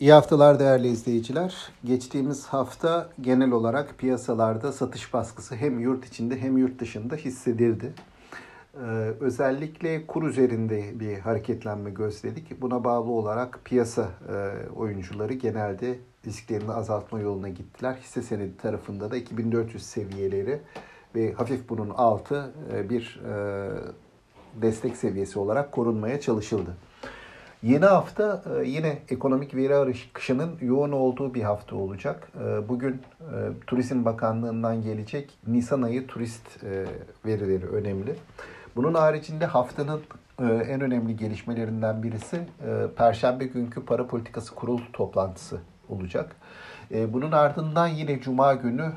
İyi haftalar değerli izleyiciler. Geçtiğimiz hafta genel olarak piyasalarda satış baskısı hem yurt içinde hem yurt dışında hissedildi. Ee, özellikle kur üzerinde bir hareketlenme gözledik. Buna bağlı olarak piyasa e, oyuncuları genelde risklerini azaltma yoluna gittiler. Hisse senedi tarafında da 2400 seviyeleri ve hafif bunun altı e, bir e, destek seviyesi olarak korunmaya çalışıldı. Yeni hafta e, yine ekonomik veri arayışının yoğun olduğu bir hafta olacak. E, bugün e, Turizm Bakanlığı'ndan gelecek Nisan ayı turist verileri önemli. Bunun haricinde haftanın en önemli gelişmelerinden birisi Perşembe günkü para politikası kurul toplantısı olacak. Bunun ardından yine Cuma günü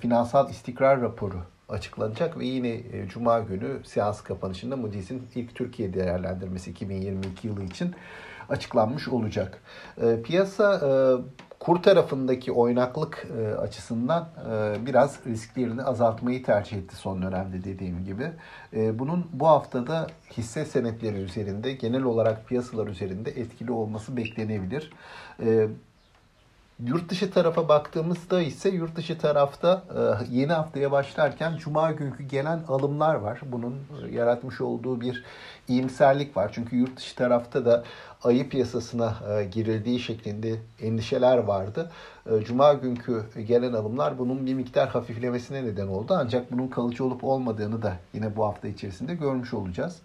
finansal istikrar raporu açıklanacak ve yine e, Cuma günü seans kapanışında Moody's'in ilk Türkiye değerlendirmesi 2022 yılı için açıklanmış olacak. E, piyasa e, kur tarafındaki oynaklık açısından biraz risklerini azaltmayı tercih etti son dönemde dediğim gibi. Bunun bu haftada hisse senetleri üzerinde genel olarak piyasalar üzerinde etkili olması beklenebilir. Yurt dışı tarafa baktığımızda ise yurt dışı tarafta e, yeni haftaya başlarken cuma günkü gelen alımlar var. Bunun e, yaratmış olduğu bir iyimserlik var. Çünkü yurt dışı tarafta da ayı piyasasına e, girildiği şeklinde endişeler vardı. Cuma günkü gelen alımlar bunun bir miktar hafiflemesine neden oldu. Ancak bunun kalıcı olup olmadığını da yine bu hafta içerisinde görmüş olacağız.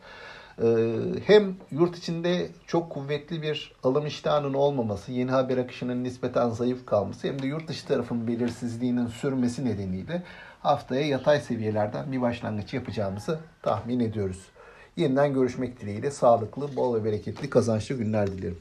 Ee, hem yurt içinde çok kuvvetli bir alım iştahının olmaması, yeni haber akışının nispeten zayıf kalması hem de yurt dışı tarafın belirsizliğinin sürmesi nedeniyle haftaya yatay seviyelerden bir başlangıç yapacağımızı tahmin ediyoruz. Yeniden görüşmek dileğiyle sağlıklı, bol ve bereketli, kazançlı günler dilerim.